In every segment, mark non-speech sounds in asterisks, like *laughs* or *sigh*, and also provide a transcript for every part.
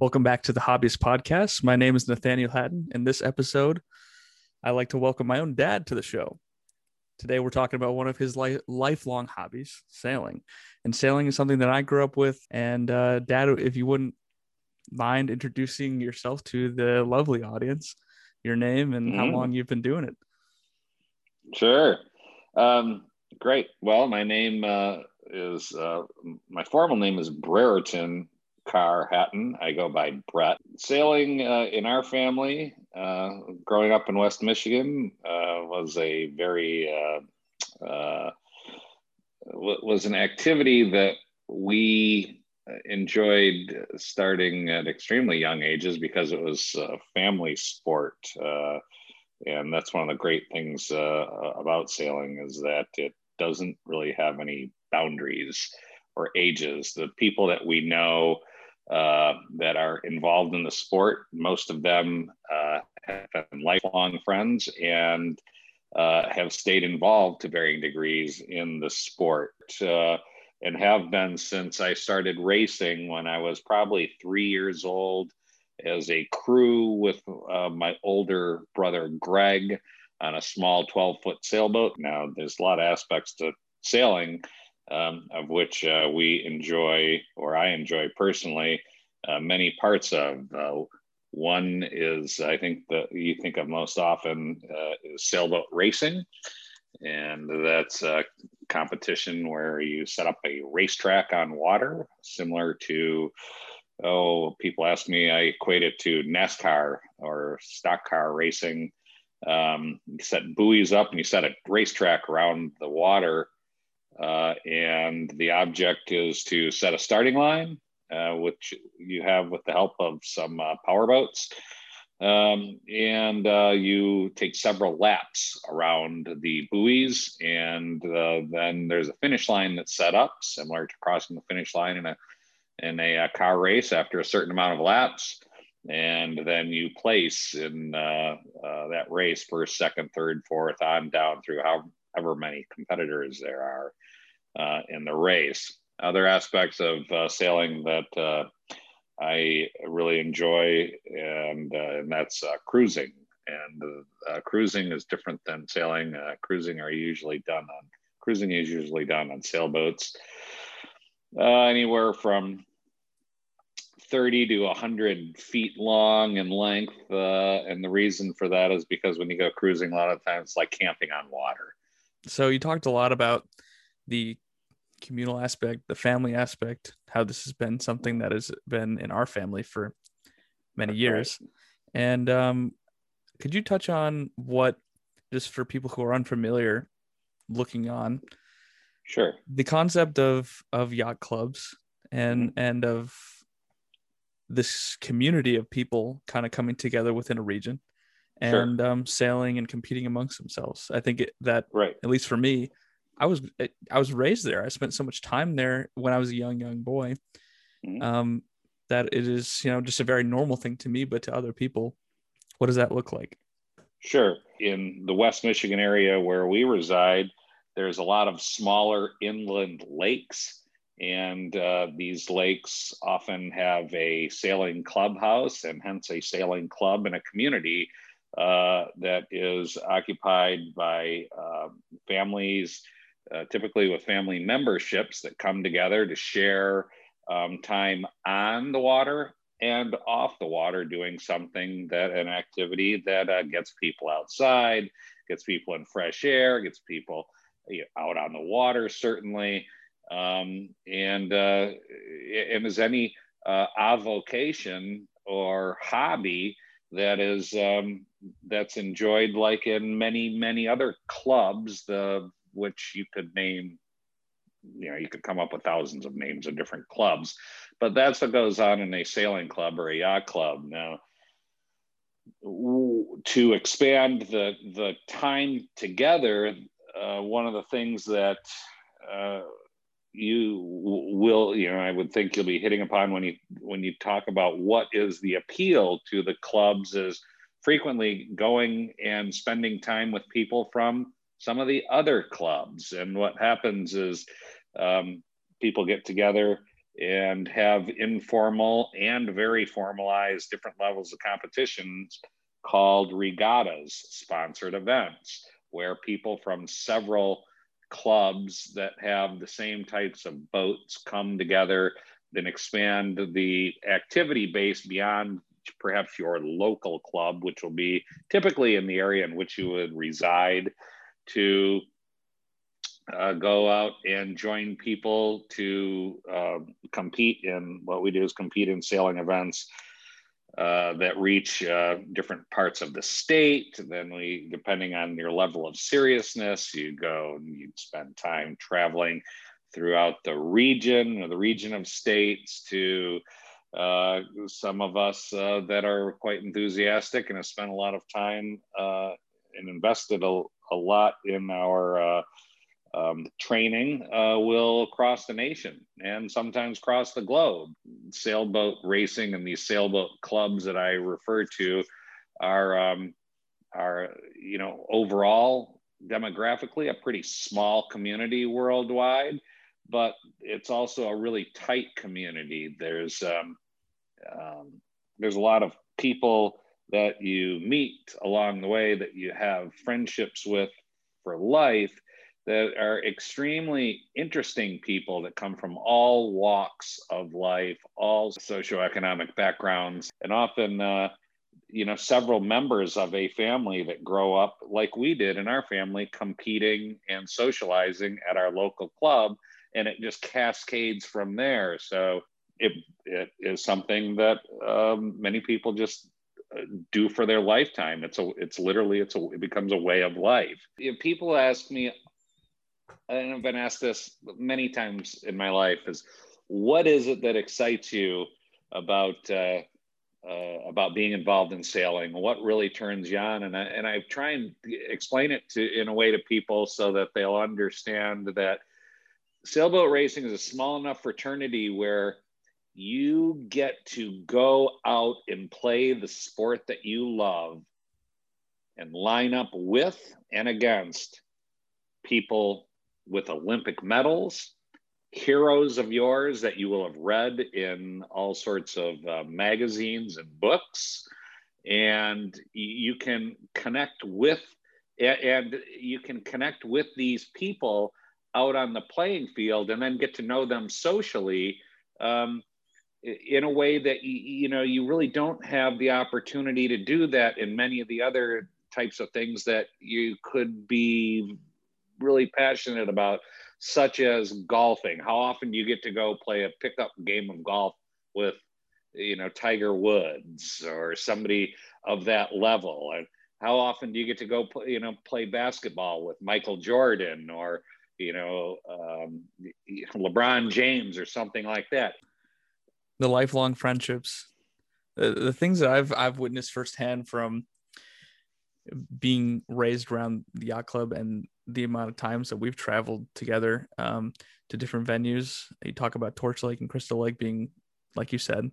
Welcome back to the Hobbyist Podcast. My name is Nathaniel Hatton. In this episode, I like to welcome my own dad to the show. Today, we're talking about one of his li- lifelong hobbies, sailing. And sailing is something that I grew up with. And, uh, Dad, if you wouldn't mind introducing yourself to the lovely audience, your name and how Mhm. long you've been doing it. Sure. Um, great. Well, my name uh, is uh, my formal name is Brereton Carr Hatton. I go by Brett. Sailing uh, in our family, uh, growing up in West Michigan, uh, was a very uh, uh, was an activity that we enjoyed starting at extremely young ages because it was a family sport. Uh, and that's one of the great things about sailing is that it doesn't really have any boundaries or ages the people that we know uh, that are involved in the sport most of them uh, have been lifelong friends and uh, have stayed involved to varying degrees in the sport uh, and have been since i started racing when i was probably three years old as a crew with uh, my older brother Greg on a small 12 foot sailboat. Now, there's a lot of aspects to sailing, um, of which uh, we enjoy, or I enjoy personally, uh, many parts of. Uh, one is, I think, that you think of most often uh, is sailboat racing. And that's a competition where you set up a racetrack on water, similar to oh, people ask me, I equate it to NASCAR or stock car racing. Um, you set buoys up and you set a racetrack around the water. Uh, and the object is to set a starting line, uh, which you have with the help of some uh, power boats. Um, and uh, you take several laps around the buoys, and uh, then there's a finish line that's set up, similar to crossing the finish line in a in a, uh car race after a certain amount of laps. And then you place in uh, uh, that race first, second, third, fourth, on down through however many competitors there are in the race. Other aspects of uh, sailing that uh, I really enjoy, and, uh, and that's uh, cruising. And uh, cruising is different than sailing. Uh, cruising are usually done on cruising is usually done on sailboats, uh, anywhere from 30 to 100 feet long in length. Uh, and the reason for that is because when you go cruising, a lot of times it's like camping on water. So, you talked a lot about the communal aspect, the family aspect, how this has been something that has been in our family for many That's years. And um, could you touch on what, just for people who are unfamiliar looking on, Sure. the concept of of yacht clubs and and of this community of people kind of coming together within a region Sure. and um, sailing and competing amongst themselves. I think it, that Right. at least for me, I was I was raised there. I spent so much time there when I was a young young boy. Mhm. Um, that it is you know just a very normal thing to me, but to other people, what does that look like? Sure. In the West Michigan area where we reside, there's a lot of smaller inland lakes. And uh, these lakes often have a sailing clubhouse and hence a sailing club and a community uh, that is occupied by uh, families, uh, typically with family memberships that come together to share um, time on the water and off the water doing something that an activity that uh, gets people outside gets people in fresh air gets people you know, out on the water certainly. Um, and uh, and as any uh, avocation or hobby that is um, that's enjoyed like in many many other clubs the which you could name you know you could come up with thousands of names of different clubs but that's what goes on in a sailing club or a yacht club. Now to expand the the time together uh, one of the things that uh, you will you know i would think you'll be hitting upon when you when you talk about what is the appeal to the clubs is frequently going and spending time with people from some of the other clubs. And what happens is um, people get together and have informal and very formalized different levels of competitions called regattas, sponsored events, where people from several clubs that have the same types of boats come together, then expand the activity base beyond perhaps your local club, which will be typically in the area in which you would reside, to uh, go out and join people to uh, compete in what we do is compete in sailing events uh, that reach uh, different parts of the state. Then we, depending on your level of seriousness, you go and you spend time traveling throughout the region or the region of states to uh, some of us uh, that are quite enthusiastic and have spent a lot of time and invested a, a lot in our uh, um, training uh, will cross the nation and sometimes cross the globe. Sailboat racing and these sailboat clubs that I refer to are, um, are you know, overall demographically a pretty small community worldwide but it's also a really tight community. There's um, um, there's a lot of people that you meet along the way that you have friendships with for life that are extremely interesting people that come from all walks of life, all socioeconomic backgrounds, and often, uh, you know, several members of a family that grow up like we did in our family, competing and socializing at our local club and it just cascades from there. So it, it is something that um, many people just do for their lifetime. It's a, it's literally, it's a, it becomes a way of life. If people ask me, and I've been asked this many times in my life, is what is it that excites you about uh, uh, about being involved in sailing? What really turns you on? And I and I try and explain it to in a way to people so that they'll understand that sailboat racing is a small enough fraternity where you get to go out and play the sport that you love and line up with and against people with Olympic medals, heroes of yours that you will have read in all sorts of uh, magazines and books. And you can connect with and you can connect with these people out on the playing field and then get to know them socially um, in a way that you, you know you really don't have the opportunity to do that in many of the other types of things that you could be really passionate about such as golfing how often do you get to go play a pickup game of golf with you know tiger woods or somebody of that level and how often do you get to go play, you know play basketball with michael jordan or you know, um, LeBron James or something like that. The lifelong friendships, the, the things that I've I've witnessed firsthand from being raised around the yacht club and the amount of times that we've traveled together um, to different venues. You talk about Torch Lake and Crystal Lake being, like you said,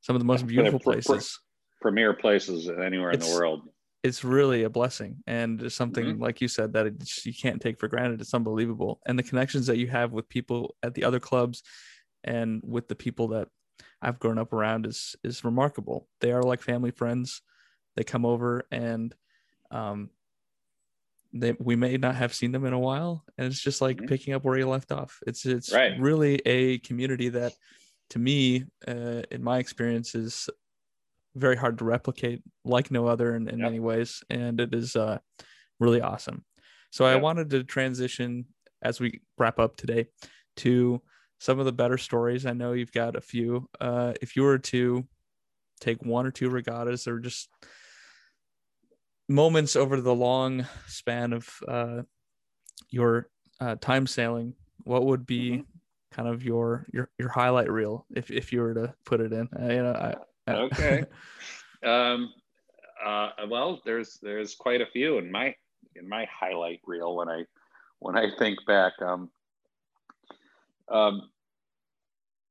some of the most beautiful places, premier places anywhere it's, in the world. it's really a blessing and something mm-hmm. like you said that it, you can't take for granted. It's unbelievable. And the connections that you have with people at the other clubs and with the people that i've grown up around is is remarkable they are like family friends they come over and um they, we may not have seen them in a while and it's just like mm-hmm. picking up where you left off it's it's right. really a community that to me uh, in my experience is very hard to replicate like no other in, in yep. many ways and it is uh, really awesome so yep. i wanted to transition as we wrap up today to some of the better stories i know you've got a few uh, if you were to take one or two regattas or just moments over the long span of uh, your uh, time sailing what would be mm-hmm. kind of your your your highlight reel if if you were to put it in uh, you know I, *laughs* okay. um, uh, well, there's there's quite a few in my in my highlight reel when I when I think back. Um, um,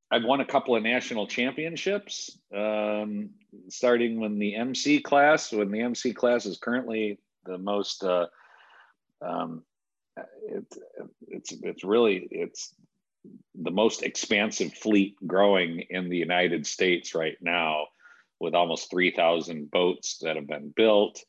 I've won a couple of national championships, um, starting when the MC class. When the MC class is currently the most, uh, um, it's it's it's really it's the most expansive fleet growing in the United States right now, with almost 3,000 boats that have been built.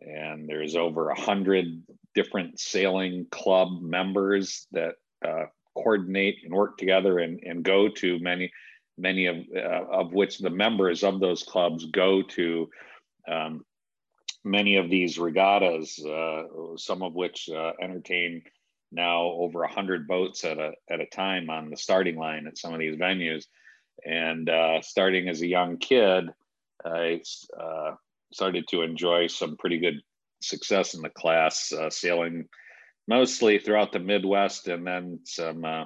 And there's over 100 different sailing club members that uh, coordinate and work together and, and go to many, many of, uh, of which the members of those clubs go to um, many of these regattas, uh, some of which uh, entertain now over 100 boats at a, at a time on the starting line at some of these venues. And uh, starting as a young kid, I uh, started to enjoy some pretty good success in the class, uh, sailing mostly throughout the Midwest and then some uh,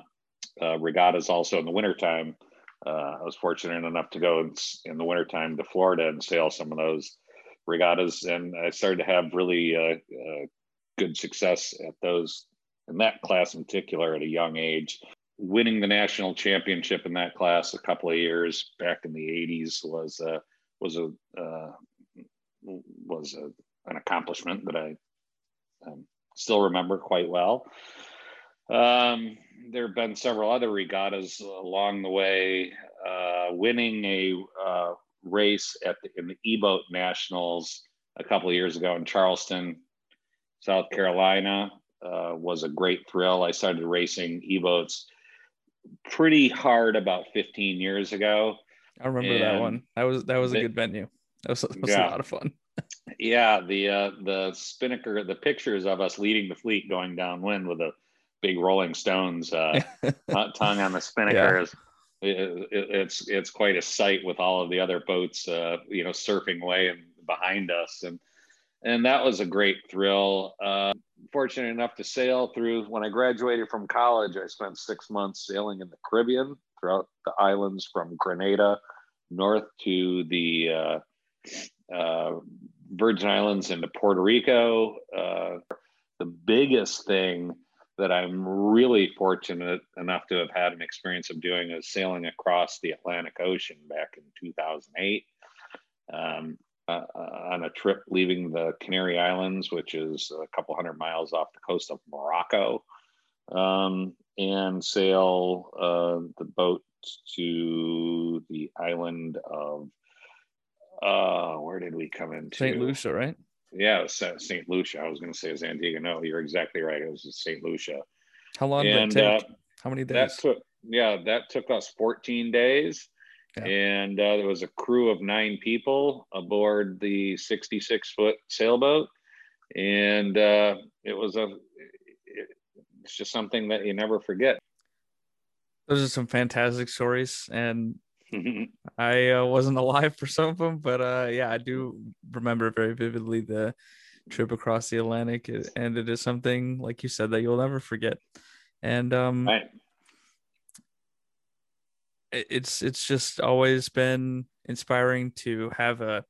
uh, regattas also in the wintertime. Uh, I was fortunate enough to go in, in, the wintertime to Florida and sail some of those regattas. And I started to have really good success at those in that class in particular at a young age. Winning the national championship in that class a couple of years back in the 80s was uh, was a uh, was a, an accomplishment that I um, still remember quite well. Um, there have been several other regattas along the way. Uh, winning a uh, race at the, in the E-boat Nationals a couple of years ago in Charleston, South Carolina, uh, was a great thrill. I started racing e-boats pretty hard about 15 years ago. I remember and that one. That was that was a good venue. That was, that was yeah. a lot of fun. Yeah, the uh, the Spinnaker, the pictures of us leading the fleet going downwind with a big Rolling Stones uh, *laughs* tongue on the Spinnaker yeah. is it, it, it's it's quite a sight with all of the other boats, uh, you know, surfing away and behind us, and and that was a great thrill. Uh, fortunate enough to sail through. When I graduated from college, I spent six months sailing in the Caribbean throughout the islands from Grenada north to the uh, uh, Virgin Islands into Puerto Rico. Uh, the biggest thing that I'm really fortunate enough to have had an experience of doing is sailing across the Atlantic Ocean back in 2008. Um, uh, on a trip leaving the Canary Islands, which is a couple hundred miles off the coast of Morocco, um, and sail uh, the boat to the island of uh, where did we come into? St. Lucia, right? Yeah, St. Lucia. I was going to say San Diego. No, you're exactly right. It was St. Lucia. How long and, did it take? Uh, How many days? That took, yeah, that took us 14 days. Yeah. And uh, there was a crew of nine people aboard the 66 foot sailboat. And uh, it was a, it's just something that you never forget. Those are some fantastic stories. And *laughs* I uh, wasn't alive for some of them, but uh, yeah, I do remember very vividly the trip across the Atlantic. And it is something, like you said, that you'll never forget. And um, right it's it's just always been inspiring to have a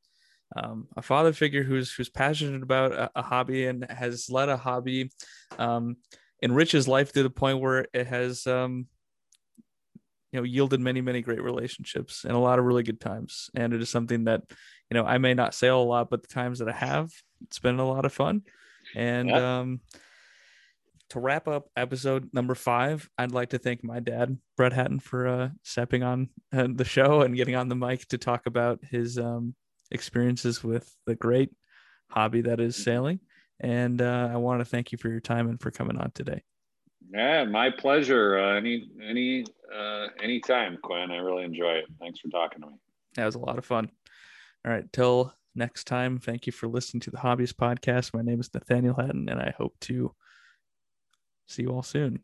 um, a father figure who's who's passionate about a, a hobby and has let a hobby um, enrich his life to the point where it has um, you know yielded many many great relationships and a lot of really good times and it is something that you know i may not sail a lot but the times that i have it's been a lot of fun and um to wrap up episode number five, I'd like to thank my dad, Brett Hatton, for uh, stepping on uh, the show and getting on the mic to talk about his um, experiences with the great hobby that is sailing. And uh, I want to thank you for your time and for coming on today. Yeah, my pleasure. Uh, any any uh, anytime, Quinn. I really enjoy it. Thanks for talking to me. That was a lot of fun. All right, till next time. Thank you for listening to the Hobbyist Podcast. My name is Nathaniel Hatton, and I hope to See you all soon.